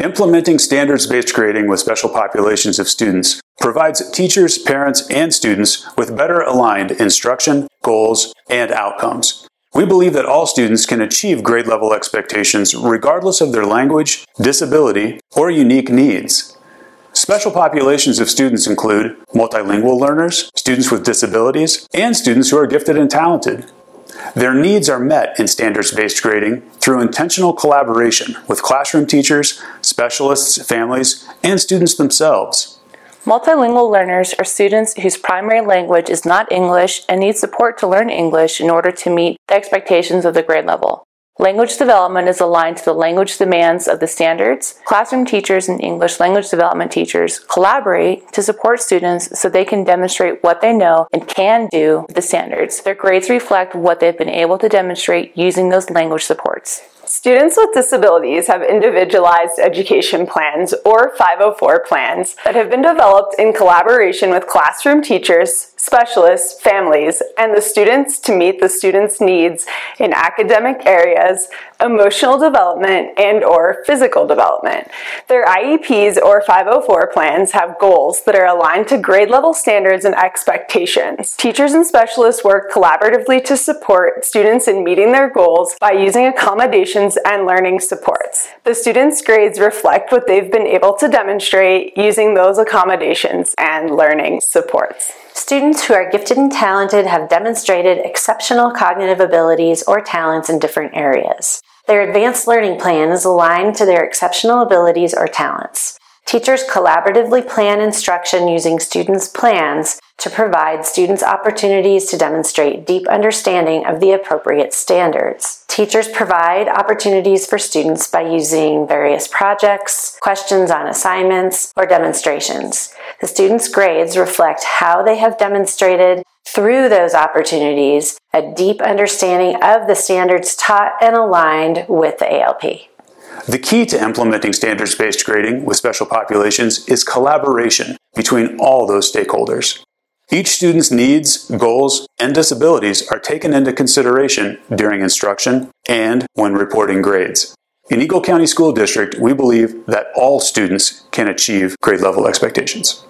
Implementing standards based grading with special populations of students provides teachers, parents, and students with better aligned instruction, goals, and outcomes. We believe that all students can achieve grade level expectations regardless of their language, disability, or unique needs. Special populations of students include multilingual learners, students with disabilities, and students who are gifted and talented. Their needs are met in standards based grading through intentional collaboration with classroom teachers, specialists, families, and students themselves. Multilingual learners are students whose primary language is not English and need support to learn English in order to meet the expectations of the grade level. Language development is aligned to the language demands of the standards. Classroom teachers and English language development teachers collaborate to support students so they can demonstrate what they know and can do with the standards. Their grades reflect what they've been able to demonstrate using those language supports. Students with disabilities have individualized education plans or 504 plans that have been developed in collaboration with classroom teachers, specialists, families, and the students to meet the students' needs in academic areas, emotional development, and or physical development. Their IEPs or 504 plans have goals that are aligned to grade level standards and expectations. Teachers and specialists work collaboratively to support students in meeting their goals by using accommodations and learning supports. The students' grades reflect what they've been able to demonstrate using those accommodations and learning supports. Students who are gifted and talented have demonstrated exceptional cognitive abilities or talents in different areas. Their advanced learning plan is aligned to their exceptional abilities or talents. Teachers collaboratively plan instruction using students' plans to provide students opportunities to demonstrate deep understanding of the appropriate standards. Teachers provide opportunities for students by using various projects, questions on assignments, or demonstrations. The students' grades reflect how they have demonstrated through those opportunities a deep understanding of the standards taught and aligned with the ALP. The key to implementing standards based grading with special populations is collaboration between all those stakeholders. Each student's needs, goals, and disabilities are taken into consideration during instruction and when reporting grades. In Eagle County School District, we believe that all students can achieve grade level expectations.